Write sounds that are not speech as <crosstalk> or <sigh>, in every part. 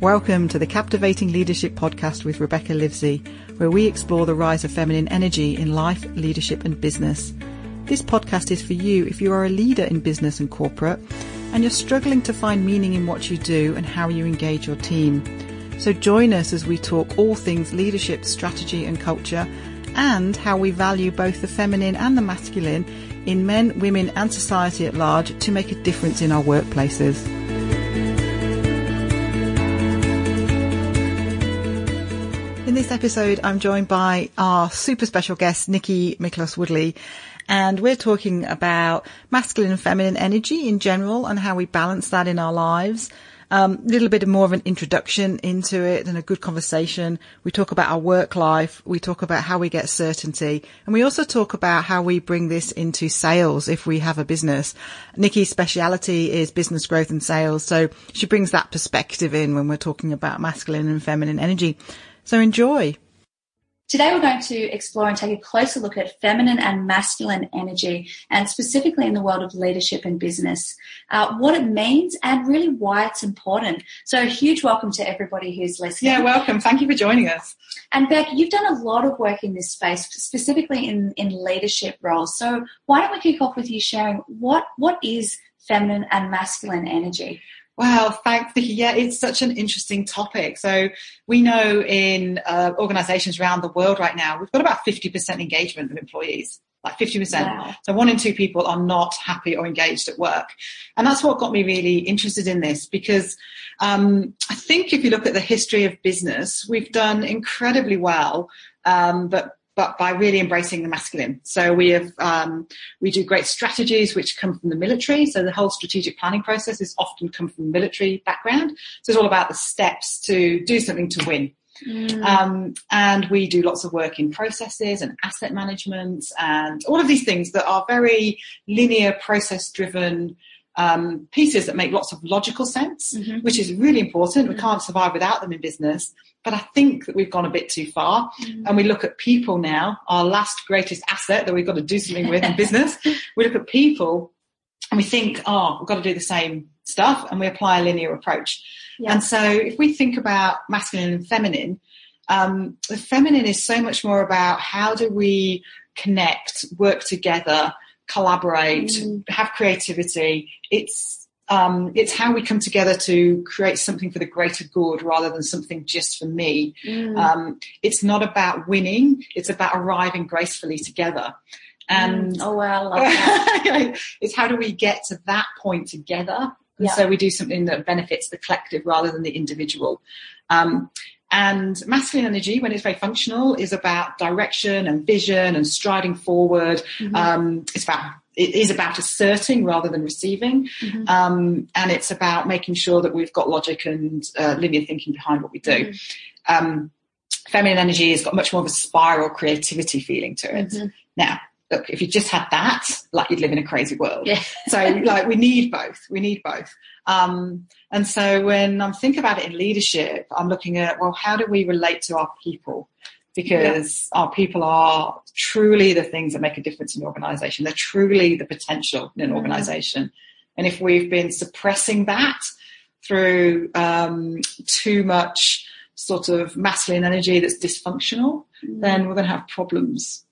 Welcome to the Captivating Leadership Podcast with Rebecca Livesey, where we explore the rise of feminine energy in life, leadership, and business. This podcast is for you if you are a leader in business and corporate and you're struggling to find meaning in what you do and how you engage your team. So join us as we talk all things leadership, strategy, and culture, and how we value both the feminine and the masculine in men, women, and society at large to make a difference in our workplaces. This episode, I'm joined by our super special guest, Nicky Miklos Woodley, and we're talking about masculine and feminine energy in general and how we balance that in our lives. A um, little bit more of an introduction into it and a good conversation. We talk about our work life. We talk about how we get certainty. And we also talk about how we bring this into sales if we have a business. Nicky's speciality is business growth and sales. So she brings that perspective in when we're talking about masculine and feminine energy. So enjoy. Today we're going to explore and take a closer look at feminine and masculine energy and specifically in the world of leadership and business, uh, what it means and really why it's important. So a huge welcome to everybody who's listening. Yeah, welcome. Thank you for joining us. And Bec, you've done a lot of work in this space, specifically in, in leadership roles. So why don't we kick off with you sharing what, what is feminine and masculine energy? Wow, thanks, Nicky. Yeah, it's such an interesting topic. So we know in uh, organisations around the world right now, we've got about 50% engagement of employees, like 50%. Wow. So one in two people are not happy or engaged at work. And that's what got me really interested in this because um, I think if you look at the history of business, we've done incredibly well. Um, but but by really embracing the masculine. So we have um, we do great strategies which come from the military. So the whole strategic planning process is often come from military background. So it's all about the steps to do something to win. Mm. Um, and we do lots of work in processes and asset management and all of these things that are very linear, process driven um, pieces that make lots of logical sense, mm-hmm. which is really important. Mm-hmm. We can't survive without them in business. But I think that we've gone a bit too far. Mm. And we look at people now, our last greatest asset that we've got to do something with in business. <laughs> We look at people and we think, oh, we've got to do the same stuff. And we apply a linear approach. Yeah. And so if we think about masculine and feminine, um, the feminine is so much more about how do we connect, work together, collaborate, mm. have creativity. It's um, it's how we come together to create something for the greater good rather than something just for me. Mm. Um, it's not about winning; it's about arriving gracefully together. And mm. oh well, <laughs> it's how do we get to that point together? And yeah. so we do something that benefits the collective rather than the individual. Um, and masculine energy, when it's very functional, is about direction and vision and striding forward. Mm-hmm. Um, it's about it is about asserting rather than receiving, mm-hmm. um, and it's about making sure that we've got logic and uh, linear thinking behind what we do. Mm-hmm. Um, feminine energy has got much more of a spiral creativity feeling to it. Mm-hmm. Now, look, if you just had that, like you'd live in a crazy world. Yeah. <laughs> so, like, we need both. We need both. Um, and so, when I'm thinking about it in leadership, I'm looking at well, how do we relate to our people? because yeah. our people are truly the things that make a difference in the organization. They're truly the potential in an mm. organization. And if we've been suppressing that through um, too much sort of masculine energy that's dysfunctional, mm. then we're going to have problems.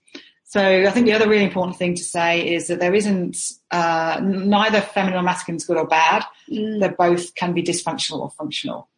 So I think the other really important thing to say is that there isn't uh, neither feminine or masculine is good or bad. Mm. They both can be dysfunctional or functional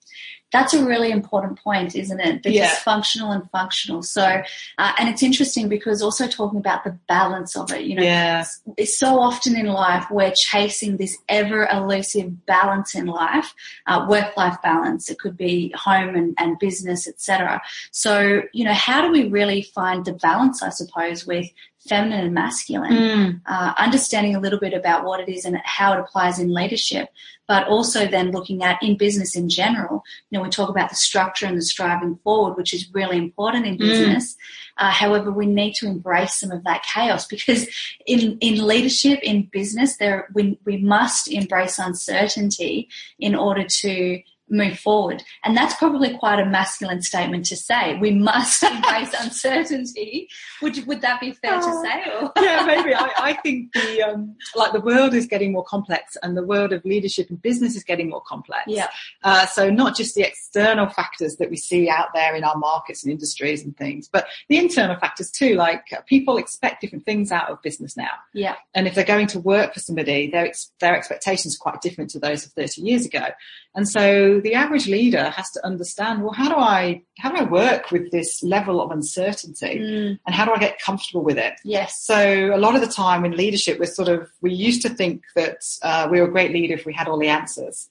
that's a really important point, isn't it? The yeah. dysfunctional and functional. So, uh, and it's interesting because also talking about the balance of it, you know, yeah. it's so often in life we're chasing this ever elusive balance in life, uh, work-life balance. It could be home and, and business, etc. So, you know, how do we really find the balance, I suppose, with feminine and masculine, mm. uh, understanding a little bit about what it is and how it applies in leadership, but also then looking at in business in general. You know, we talk about the structure and the striving forward, which is really important in mm. business. Mm. Uh, however, we need to embrace some of that chaos because in, in leadership, in business, there we, we must embrace uncertainty in order to move forward. And that's probably quite a masculine statement to say. We must embrace <laughs> uncertainty. Would would that be fair to say? Or? yeah, maybe. I, I <laughs> think the um, like the world is getting more complex, and the world of leadership and business is getting more complex. Yeah. Uh, so not just the external factors that we see out there in our markets and industries and things, but the internal factors too. Like uh, people expect different things out of business now. Yeah. And if they're going to work for somebody, their their expectations are quite different to those of 30 years ago. And so the average leader has to understand, well, how do I how do I work with this level of uncertainty, Mm, and how do I get comfortable with it? yes. So a lot of the time in leadership, we're sort of we used to think that uh, we were a great leader if we had all the answers,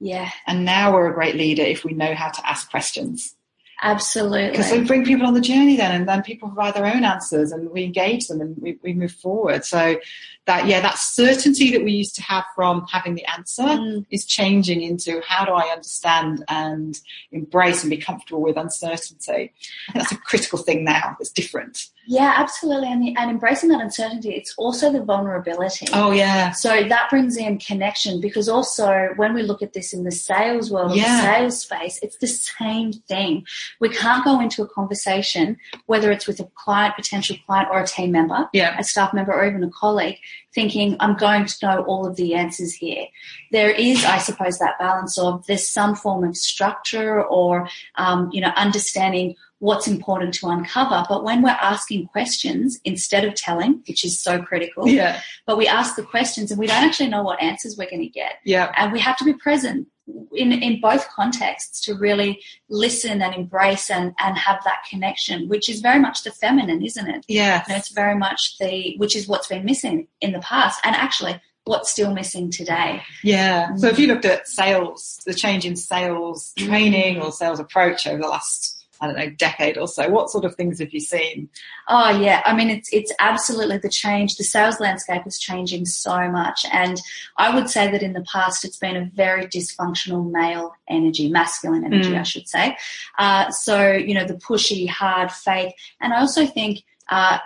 Yeah. and now we're a great leader if we know how to ask questions. Absolutely. Because we bring people on the journey then, and then people provide their own answers, and we engage them, and we, we move forward. So that yeah, that certainty that we used to have from having the answer Mm, is changing into how do I understand and embrace and be comfortable with uncertainty. That's a critical thing now. It's different. yeah, absolutely. And, the, and embracing that uncertainty, it's also the vulnerability. Oh yeah, So that brings in connection because also when we look at this in the sales world, Yeah. the sales space, it's the same thing. We can't go into a conversation, whether it's with a client, potential client, or a team member, yeah, a staff member, or even a colleague, thinking, I'm going to know all of the answers here. There is, I suppose, that balance of there's some form of structure or, um, you know, understanding what's important to uncover. But when we're asking questions instead of telling, which is so critical, yeah, but we ask the questions and we don't actually know what answers we're going to get. yeah. And we have to be present in, in both contexts to really listen and embrace and, and have that connection, which is very much the feminine, isn't it? Yeah, And it's very much the, which is what's been missing in the past and actually what's still missing today. yeah. So if you looked at sales, the change in sales Mm. training or sales approach over the last, I don't know, decade or so, what sort of things have you seen? Oh yeah, I mean it's it's absolutely the change. The sales landscape is changing so much, and I would say that in the past it's been a very dysfunctional male energy, masculine energy, Mm. I should say. Uh, so you know the pushy, hard, fake, and I also think uh,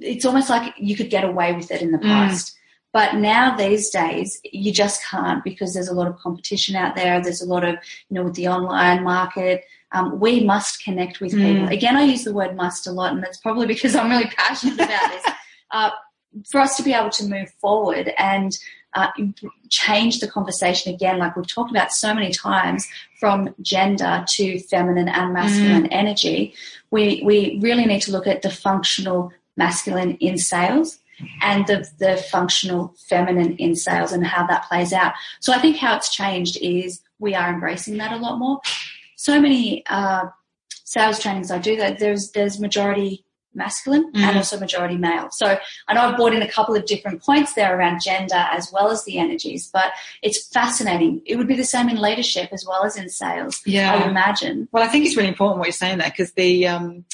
it's almost like you could get away with it in the Mm. past. But now these days, you just can't because there's a lot of competition out there. There's a lot of, you know, with the online market, um, we must connect with people. Mm. Again, I use the word must a lot, and that's probably because I'm really passionate about this. <laughs> Uh, for us to be able to move forward and uh, change the conversation again, like we've talked about so many times, from gender to feminine and masculine energy, we, we really need to look at the functional masculine in sales and the, the functional feminine in sales and how that plays out. So I think how it's changed is we are embracing that a lot more. So many uh, sales trainings I do that there's there's majority masculine Mhm. and also majority male. So I know I've brought in a couple of different points there around gender as well as the energies, but it's fascinating. It would be the same in leadership as well as in sales. Yeah. I would imagine. Well, I think it's really important what you're saying there because the um,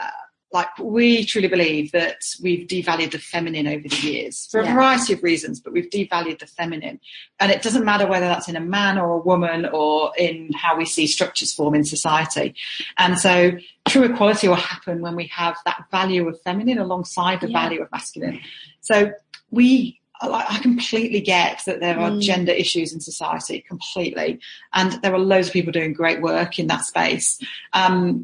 uh, like we truly believe that we've devalued the feminine over the years for a Yeah. variety of reasons, but we've devalued the feminine, and it doesn't matter whether that's in a man or a woman or in how we see structures form in society. And so, true equality will happen when we have that value of feminine alongside the Yeah. value of masculine. So we. I I completely get that there are Mm. gender issues in society, completely, and there are loads of people doing great work in that space. Um,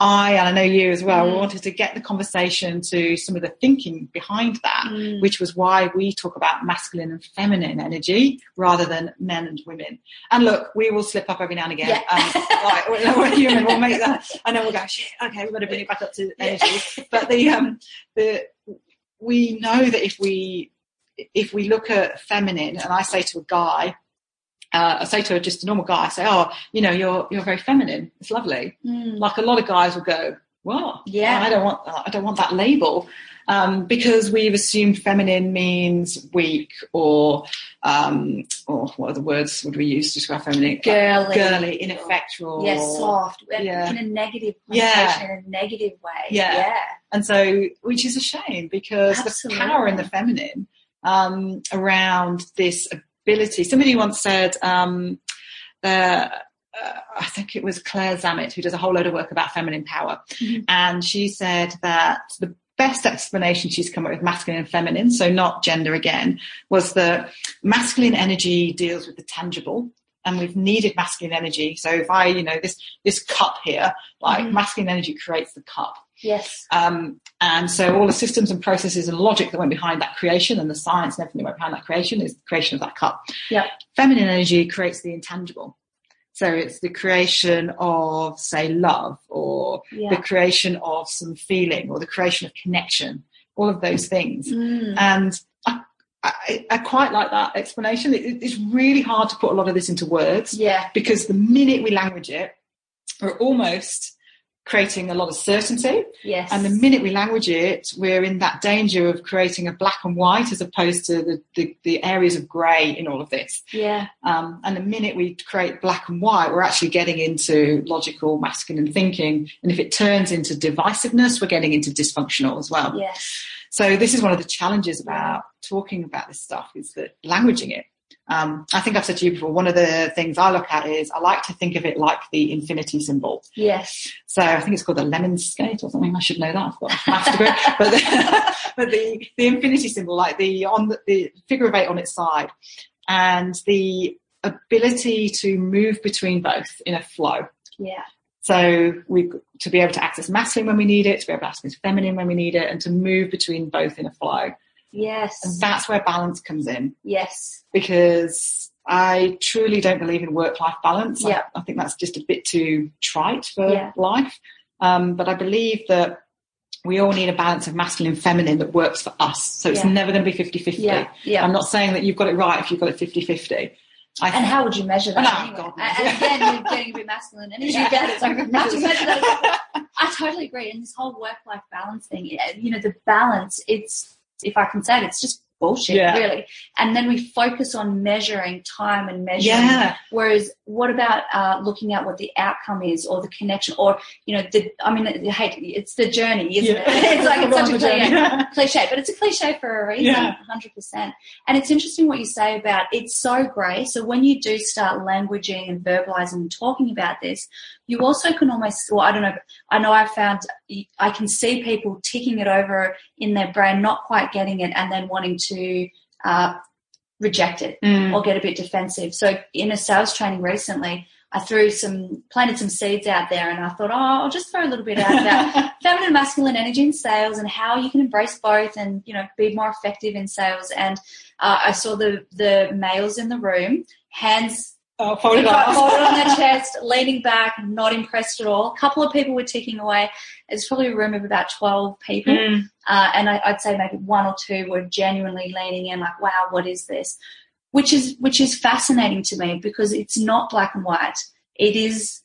I, and I know you as well, Mm. wanted to get the conversation to some of the thinking behind that, Mm. which was why we talk about masculine and feminine energy rather than men and women. And look, we will slip up every now and again. Yeah. Um, like, we're, human, we'll make that. <laughs> I know we'll go, shit, okay, we've got to bring it back up to energy. But the, um, the, we know that if we, if we look at feminine, and I say to a guy, uh, I say to just a normal guy, I say, "Oh, you know, you're you're very feminine. It's lovely." Mm. Like a lot of guys will go, well, Yeah. I don't want I don't want that label," um, because we've assumed feminine means weak or um, or what other words would we use to describe feminine? Girly. girly, ineffectual. Yes, soft. Yeah. In a negative Yeah. in a negative way. Yeah. yeah. And so, which is a shame because Absolutely. the power in the feminine um, around this ability. Somebody once said, um, uh, I think it was Claire Zammit, who does a whole load of work about feminine power. Mhm. And she said that the best explanation she's come up with masculine and feminine, so not gender again, was that masculine energy deals with the tangible and we've needed masculine energy. So if I, you know, this this cup here, like mm-hmm. masculine energy creates the cup. Yes. Um, and so all the systems and processes and logic that went behind that creation and the science and everything that went behind that creation is the creation of that cup. Yeah. Feminine energy creates the intangible. So it's the creation of, say, love or yeah. the creation of some feeling or the creation of connection, all of those things. Mm. And I, I, I, quite like that explanation. It, it's really hard to put a lot of this into words. Yeah. Because the minute we language it, we're almost creating a lot of certainty. Yes. And the minute we language it, we're in that danger of creating a black and white as opposed to the, the, the areas of grey in all of this. Yeah. Um, and the minute we create black and white, we're actually getting into logical masculine thinking. And if it turns into divisiveness, we're getting into dysfunctional as well. Yes. So this is one of the challenges about talking about this stuff is that languaging it um, I think I've said to you before, one of the things I look at is I like to think of it like the infinity symbol. Yes. So I think it's called the lemniscate or something. I should know that. I've got a maths degree. <laughs> but the, <laughs> but the, the infinity symbol, like the, on the, the figure of eight on its side and the ability to move between both in a flow. Yeah. So we to be able to access masculine when we need it, to be able to access feminine when we need it, and to move between both in a flow. Yes. And that's where balance comes in. Yes. Because I truly don't believe in work life balance. Yeah. I, I, think that's just a bit too trite for yeah. life. Um, but I believe that we all need a balance of masculine and feminine that works for us. So it's yeah. never going to be 50 50. Yeah. yeah. I'm not saying that you've got it right if you've got it 50 50. and how would you measure that? Oh, anyway? God, and, and again, you're getting a bit masculine energy again. So how to measure that? <laughs> I totally agree. And this whole work-life balance thing, you know, the balance, it's if I can say it, it's just bullshit, yeah. really. And then we focus on measuring time and measuring. Yeah. Whereas, what about uh, looking at what the outcome is, or the connection, or you know, the I mean, I hate it's the journey, isn't yeah. it? It's like it's such a cliche, <laughs> cliche, but it's a cliche for a reason, 100% And it's interesting what you say about it's so grey. So when you do start languaging and verbalizing and talking about this, you also can almost, well, I don't know, I know I found I can see people ticking it over in their brain, not quite getting it, and then wanting to uh, reject it mm. or get a bit defensive. So in a sales training recently, I threw some, planted some seeds out there and I thought, oh, I'll just throw a little bit out about <laughs> feminine and masculine energy in sales and how you can embrace both and, you know, be more effective in sales. And uh, I saw the, the males in the room, hands Oh, folded, folded on their <laughs> chest, leaning back, not impressed at all. A couple of people were ticking away. It's probably a room of about 12 people. Mm. Uh, and I, would say maybe one or two were genuinely leaning in like, wow, what is this? Which is, which is fascinating to me because it's not black and white. It is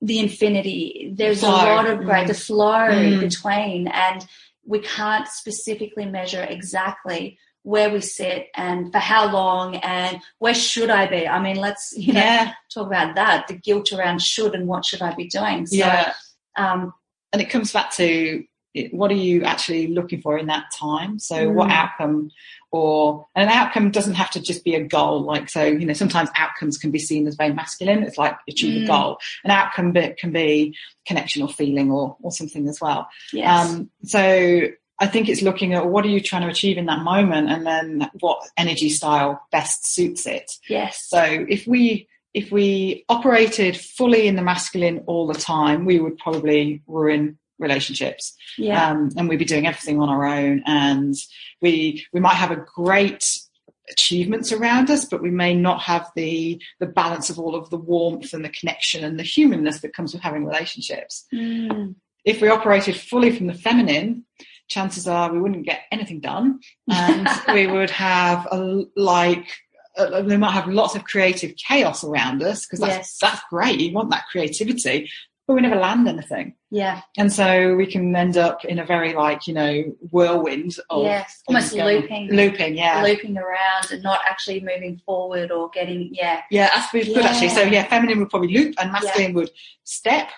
the infinity. There's flow. a lot of great, mm. the flow mm. between and we can't specifically measure exactly where we sit and for how long and where should I be? I mean, let's you know yeah. talk about that, the guilt around should and what should I be doing. So, yeah. Um, and it comes back to what are you actually looking for in that time? So mm. what outcome or an outcome doesn't have to just be a goal. Like, so, you know, sometimes outcomes can be seen as very masculine. It's like achieve Mm. a goal. An outcome bit can be connection or feeling or, or something as well. yes. Um, so I think it's looking at what are you trying to achieve in that moment and then what energy style best suits it. yes. So if we if we operated fully in the masculine all the time, we would probably ruin relationships. yeah. Um, and we'd be doing everything on our own and we we might have a great achievements around us, but we may not have the the balance of all of the warmth and the connection and the humanness that comes with having relationships. Mm. If we operated fully from the feminine, chances are we wouldn't get anything done and <laughs> we would have a, like uh, we might have lots of creative chaos around us because that's, Yes. that's great you want that creativity but we never land anything Yeah. and so we can end up in a very like you know whirlwind of yes. Almost looping. looping yeah Looping around and not actually moving forward or getting yeah. yeah that's really good actually so Yeah. yeah feminine would probably loop and masculine would step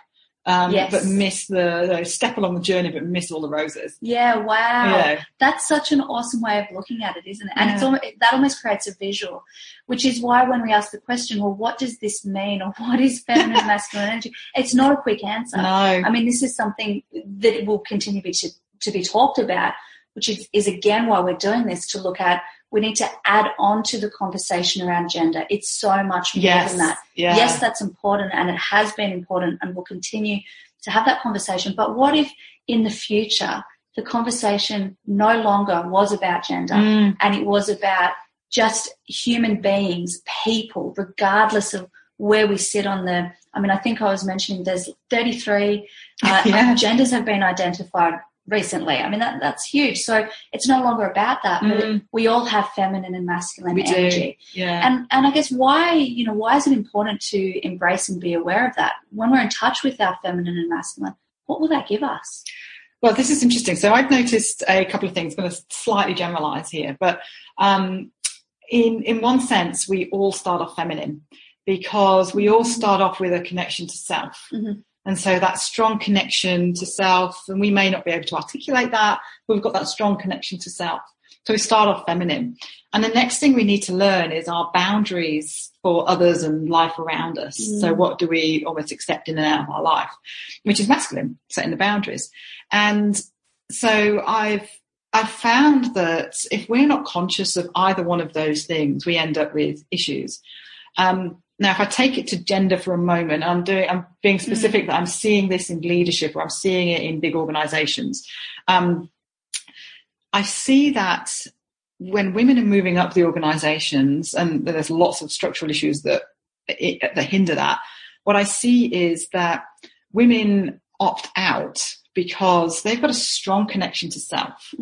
um, Yes. but miss the, step along the journey but miss all the roses Yeah, wow. yeah That's such an awesome way of looking at it, isn't it? And it's almost, that almost creates a visual, which is why when we ask the question, well, what does this mean, or what is feminine <laughs> masculine energy? It's not a quick answer. no I mean, this is something that will continue to, to be talked about, which is, is again why we're doing this to look at we need to add on to the conversation around gender. It's so much more yes. than that. Yeah. Yes, that's important and it has been important and will continue to have that conversation. But what if in the future the conversation no longer was about gender Mm. and it was about just human beings, people, regardless of where we sit on the. I mean, I think I was mentioning there's 33 uh, <laughs> Yeah. genders have been identified recently. I mean, that, that's huge. So it's no longer about that, but Mm. we all have feminine and masculine We do. energy. Yeah. And and I guess why you know why is it important to embrace and be aware of that when we're in touch with our feminine and masculine? What will that give us? Well, this is interesting. So I've noticed a couple of things. I'm going to slightly generalize here, but um, in in one sense, we all start off feminine because we all start off with a connection to self. Mhm. And so that strong connection to self, and we may not be able to articulate that, but we've got that strong connection to self. So we start off feminine. And the next thing we need to learn is our boundaries for others and life around us. Mm. So what do we almost accept in and out of our life, which is masculine, setting the boundaries. And so I've I've found that if we're not conscious of either one of those things, we end up with issues. Um, now, if I take it to gender for a moment, I'm doing, I'm being specific that I'm seeing this in leadership or I'm seeing it in big organizations. Um, I see that when women are moving up the organizations, and there's lots of structural issues that that hinder that. What I see is that women opt out because they've got a strong connection to self.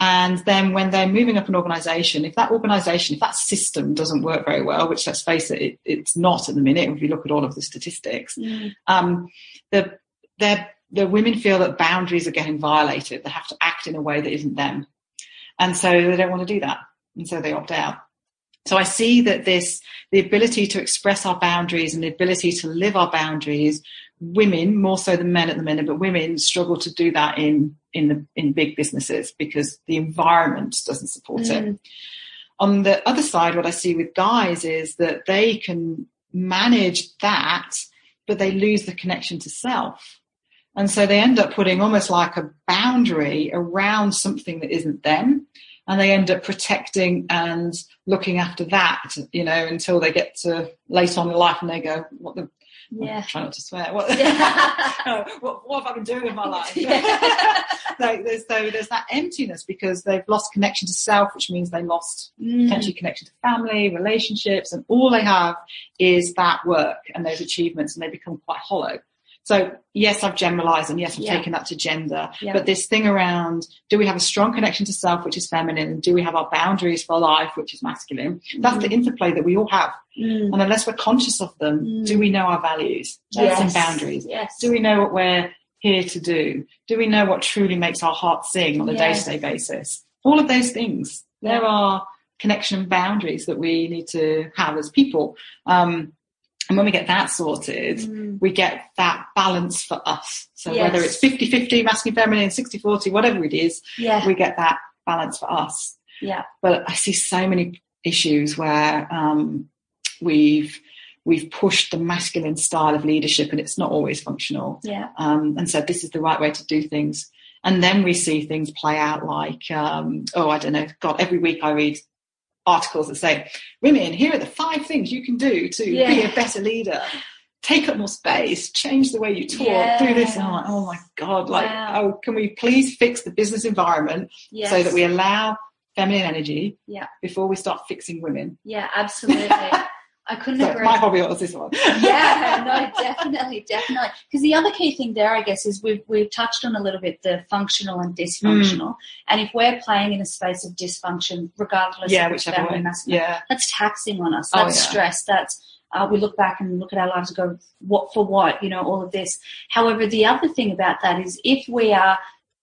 And then when they're moving up an organization, if that organization, if that system doesn't work very well, which let's face it, it it's not at the minute, if you look at all of the statistics, Mm. um, the, the, the women feel that boundaries are getting violated. They have to act in a way that isn't them. And so they don't want to do that. And so they opt out. So I see that this, the ability to express our boundaries and the ability to live our boundaries, women, more so than men at the minute, but women struggle to do that in, in the, in big businesses because the environment doesn't support it. Mm. On the other side, what I see with guys is that they can manage that, but they lose the connection to self. And so they end up putting almost like a boundary around something that isn't them. And they end up protecting and looking after that, you know, until they get to late on in life and they go, what the, Yeah. I try not to swear. What, Yeah. <laughs> what, what have I been doing with my life? <laughs> Yeah. <laughs> so, there's, so there's that emptiness because they've lost connection to self, which means they lost Mm. potentially connection to family, relationships, and all they have is that work and those achievements, and they become quite hollow. So yes, I've generalised, and yes, I've Yeah. taken that to gender. Yeah. But this thing around, do we have a strong connection to self, which is feminine, and do we have our boundaries for life, which is masculine? That's the interplay that we all have. Mm. And unless we're conscious of them, Mm. do we know our values? Yes. boundaries. Yes. Do we know what we're here to do? Do we know what truly makes our heart sing on a day to day basis? All of those things. There are connection boundaries that we need to have as people. Um, and when we get that sorted, Mm. we get that balance for us. So Yes. whether it's 50 50, masculine, feminine, 60 40, whatever it is, Yeah. we get that balance for us. Yeah. But I see so many issues where um, we've we've pushed the masculine style of leadership and it's not always functional Yeah. um, and said this is the right way to do things. And then we see things play out like, um, oh, I don't know, God, every week I read articles that say, women, here are the five things you can do to be a better leader. Take up more space, change the way you talk, Yeah. do this. And I'm like, oh my God, like, Wow. oh, can we please fix the business environment Yes. so that we allow feminine energy Yeah. before we start fixing women? Yeah, absolutely. <laughs> I couldn't So agree. my hobby was this one. yeah, no, <laughs> definitely, definitely. Because the other key thing there, I guess, is we've we've touched on a little bit the functional and dysfunctional. And if we're playing in a space of dysfunction, regardless yeah, of feminine, masculine, Yeah. that's taxing on us. Oh, That's yeah. stress. That's uh, we look back and look at our lives and go, what for what? You know, all of this. However, the other thing about that is if we are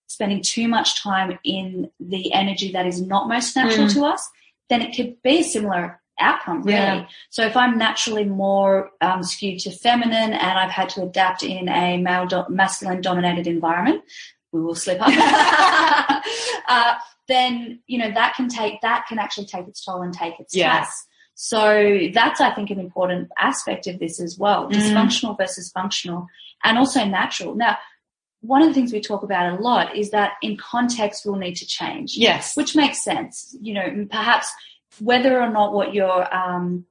spending too much time in the energy that is not most natural Mm. to us, then it could be similar outcome, really. Yeah. So if I'm naturally more um, skewed to feminine and I've had to adapt in a male do- masculine dominated environment, we will slip up. <laughs> <laughs> uh, then you know that can take that can actually take its toll and take its Yeah. tax. So that's I think an important aspect of this as well: Mm. dysfunctional versus functional, and also natural. Now, one of the things we talk about a lot is that in context we'll need to change. Yes. Which makes sense. You know, perhaps whether or not what you're, um,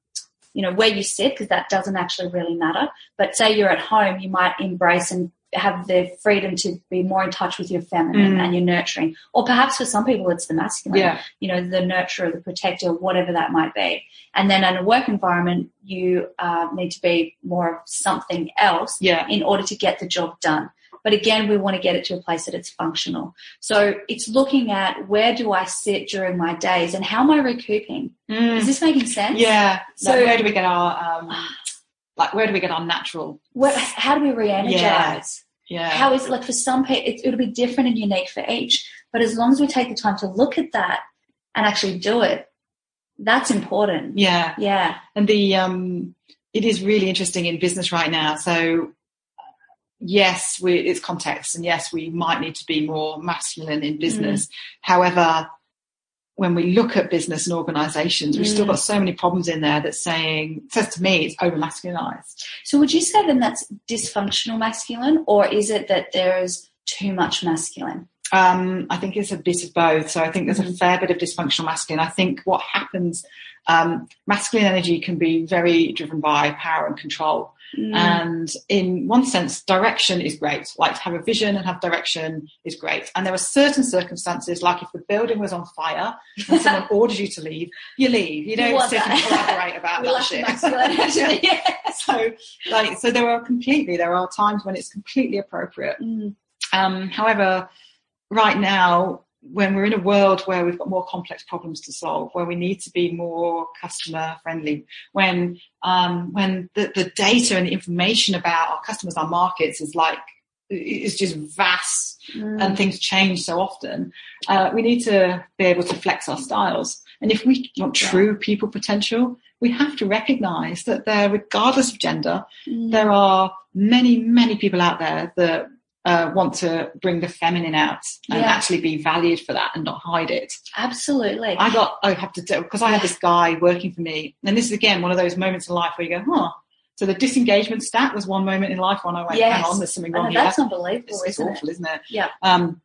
you know, where you sit, because that doesn't actually really matter. But say you're at home, you might embrace and have the freedom to be more in touch with your feminine mm. and your nurturing. Or perhaps for some people it's the masculine. Yeah. You know, the nurturer, the protector, whatever that might be. And then in a work environment, you uh, need to be more of something else yeah. in order to get the job done. But again, we want to get it to a place that it's functional. So it's looking at where do I sit during my days and how am I recouping? Mm. Is this making sense? Yeah. So like where do we get our um, like where do we get our natural? Where, how do we re-energize? Yeah. yeah. How is it like for some people it, it'll be different and unique for each. But as long as we take the time to look at that and actually do it, that's important. Yeah. Yeah. And the um it is really interesting in business right now. So yes, we, it's context, and yes, we might need to be more masculine in business. Mm. However, when we look at business and organisations, we've mm. still got so many problems in there that saying says to me it's over masculinized. So would you say then that's dysfunctional masculine, or is it that there is too much masculine? Um, I think it's a bit of both. So I think there's mm. a fair bit of dysfunctional masculine. I think what happens, um, masculine energy can be very driven by power and control. Mm. And in one sense, direction is great. Like to have a vision and have direction is great. And there are certain circumstances, like if the building was on fire and <laughs> someone orders you to leave, you leave. You don't sit that. and collaborate <laughs> about that shit. <laughs> yeah. So, like, so there are completely there are times when it's completely appropriate. Mm. Um, however, right now when we're in a world where we've got more complex problems to solve, where we need to be more customer friendly, when um, when the, the data and the information about our customers, our markets is like is just vast mm. and things change so often, uh, we need to be able to flex our styles. And if we want true people potential, we have to recognize that there, regardless of gender, mm. there are many, many people out there that uh, want to bring the feminine out and yeah. actually be valued for that and not hide it. Absolutely. I got, I have to do, because I had this guy working for me, and this is again one of those moments in life where you go, huh. So the disengagement stat was one moment in life when I went, yes. hang on, there's something wrong here. That's unbelievable. It's, it's awful, is isn't it? Yeah. Um,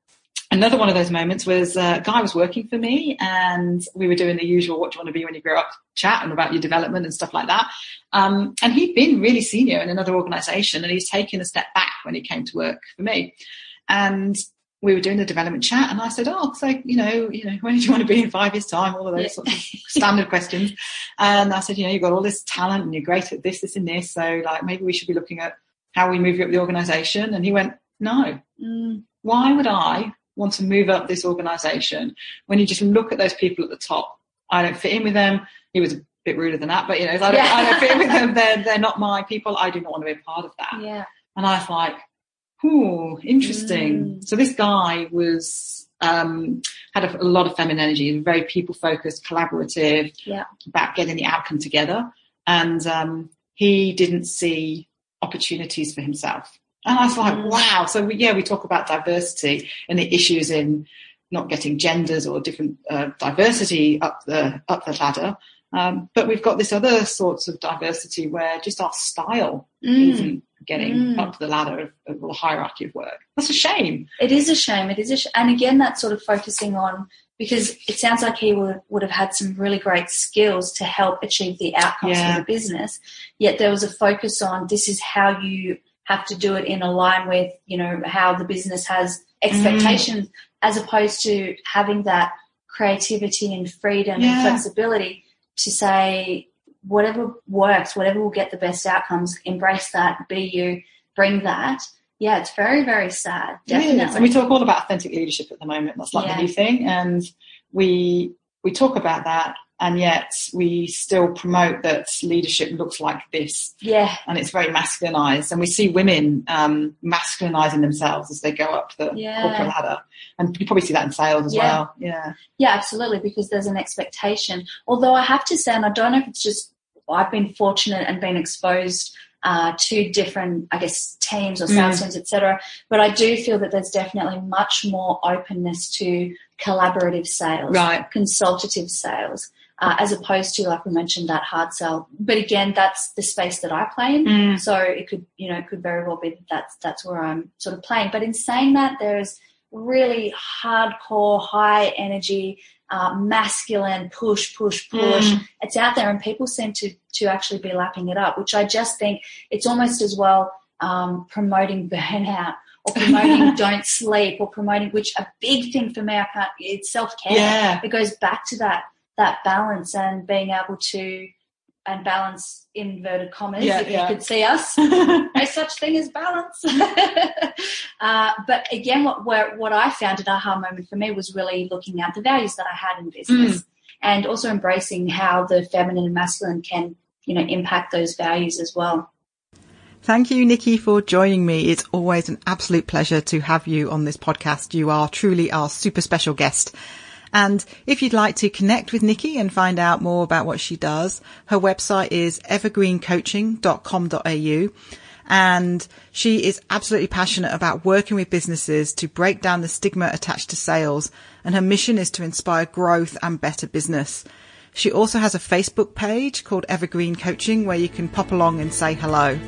another one of those moments was uh, a guy was working for me and we were doing the usual what do you want to be when you grow up chat and about your development and stuff like that um, and he'd been really senior in another organization and he's taken a step back when he came to work for me and we were doing the development chat and I said, Oh, so you know, you know, where do you want to be in five years' time? All of those yeah. sorts of standard questions. And I said, you know, you've got all this talent and you're great at this, this and this. So like maybe we should be looking at how we move you up the organization. And he went, No. Mm. Why would I want to move up this organization when you just look at those people at the top. I don't fit in with them. He was a bit ruder than that, but you know, I don't, yeah. I don't fit in with them. They're, they're not my people. I do not want to be a part of that. Yeah. And I was like, "Ooh, interesting." Mm. So this guy was um, had a, a, lot of feminine energy, very people focused, collaborative, yeah. about getting the outcome together, and um, he didn't see opportunities for himself. And I was like, wow. So we, yeah, we talk about diversity and the issues in not getting genders or different uh, diversity up the up the ladder. Um, but we've got this other sorts of diversity where just our style mm. isn't getting mm. up the ladder of, of, the hierarchy of work. That's a shame. It is a shame. It is a sh- and again, that's sort of focusing on because it sounds like he would, would have had some really great skills to help achieve the outcomes yeah. for the business. Yet there was a focus on this is how you have to do it in a line with you know how the business has expectations mm. as opposed to having that creativity and freedom yeah. and flexibility to say whatever works whatever will get the best outcomes embrace that be you bring that yeah it's very very sad definitely and we talk all about authentic leadership at the moment that's like yeah. the new thing and we we talk about that and yet we still promote that leadership looks like this. Yeah. And it's very masculinized. And we see women um, masculinizing themselves as they go up the yeah. corporate ladder. And you probably see that in sales as yeah. well. Yeah. Yeah, absolutely, because there's an expectation. Although I have to say, and I don't know if it's just I've been fortunate and been exposed uh, to different, I guess, teams or sales mm. teams, etc. But I do feel that there's definitely much more openness to collaborative sales, right. consultative sales uh, as opposed to, like we mentioned, that hard sell. But again, that's the space that I play in. Mm. So it could, you know, it could very well be that that's, that's where I'm sort of playing. But in saying that, there's really hardcore, high energy, uh, masculine push, push, push. Mm. It's out there, and people seem to to actually be lapping it up, which I just think it's almost as well um, promoting <laughs> burnout or promoting <laughs> don't sleep or promoting which a big thing for me I can't it's self care. Yeah. It goes back to that that balance and being able to and balance inverted commas Yeah, if yeah. you could see us. <laughs> no such thing as balance. <laughs> uh, but again, what where, what I found an aha moment for me was really looking at the values that I had in business, Mm. and also embracing how the feminine and masculine can you know impact those values as well. Thank you, Nicky, for joining me. It's always an absolute pleasure to have you on this podcast. You are truly our super special guest. And if you'd like to connect with Nicky and find out more about what she does, her website is evergreencoaching.com.au. And she is absolutely passionate about working with businesses to break down the stigma attached to sales. And her mission is to inspire growth and better business. She also has a Facebook page called Evergreen Coaching where you can pop along and say hello.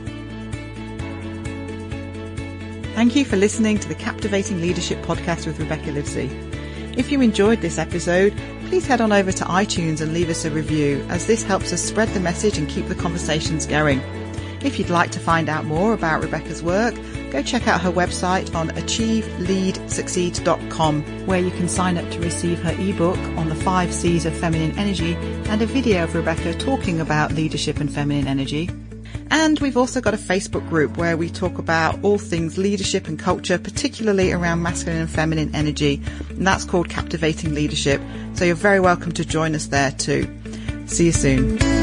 Thank you for listening to the Captivating Leadership Podcast with Rebecca Livesey. If you enjoyed this episode, please head on over to iTunes and leave us a review as this helps us spread the message and keep the conversations going. If you'd like to find out more about Rebecca's work, go check out her website on achieveleadsucceed.com where you can sign up to receive her ebook on the five C's of feminine energy and a video of Rebecca talking about leadership and feminine energy. And we've also got a Facebook group where we talk about all things leadership and culture, particularly around masculine and feminine energy. And that's called Captivating Leadership. So you're very welcome to join us there too. See you soon.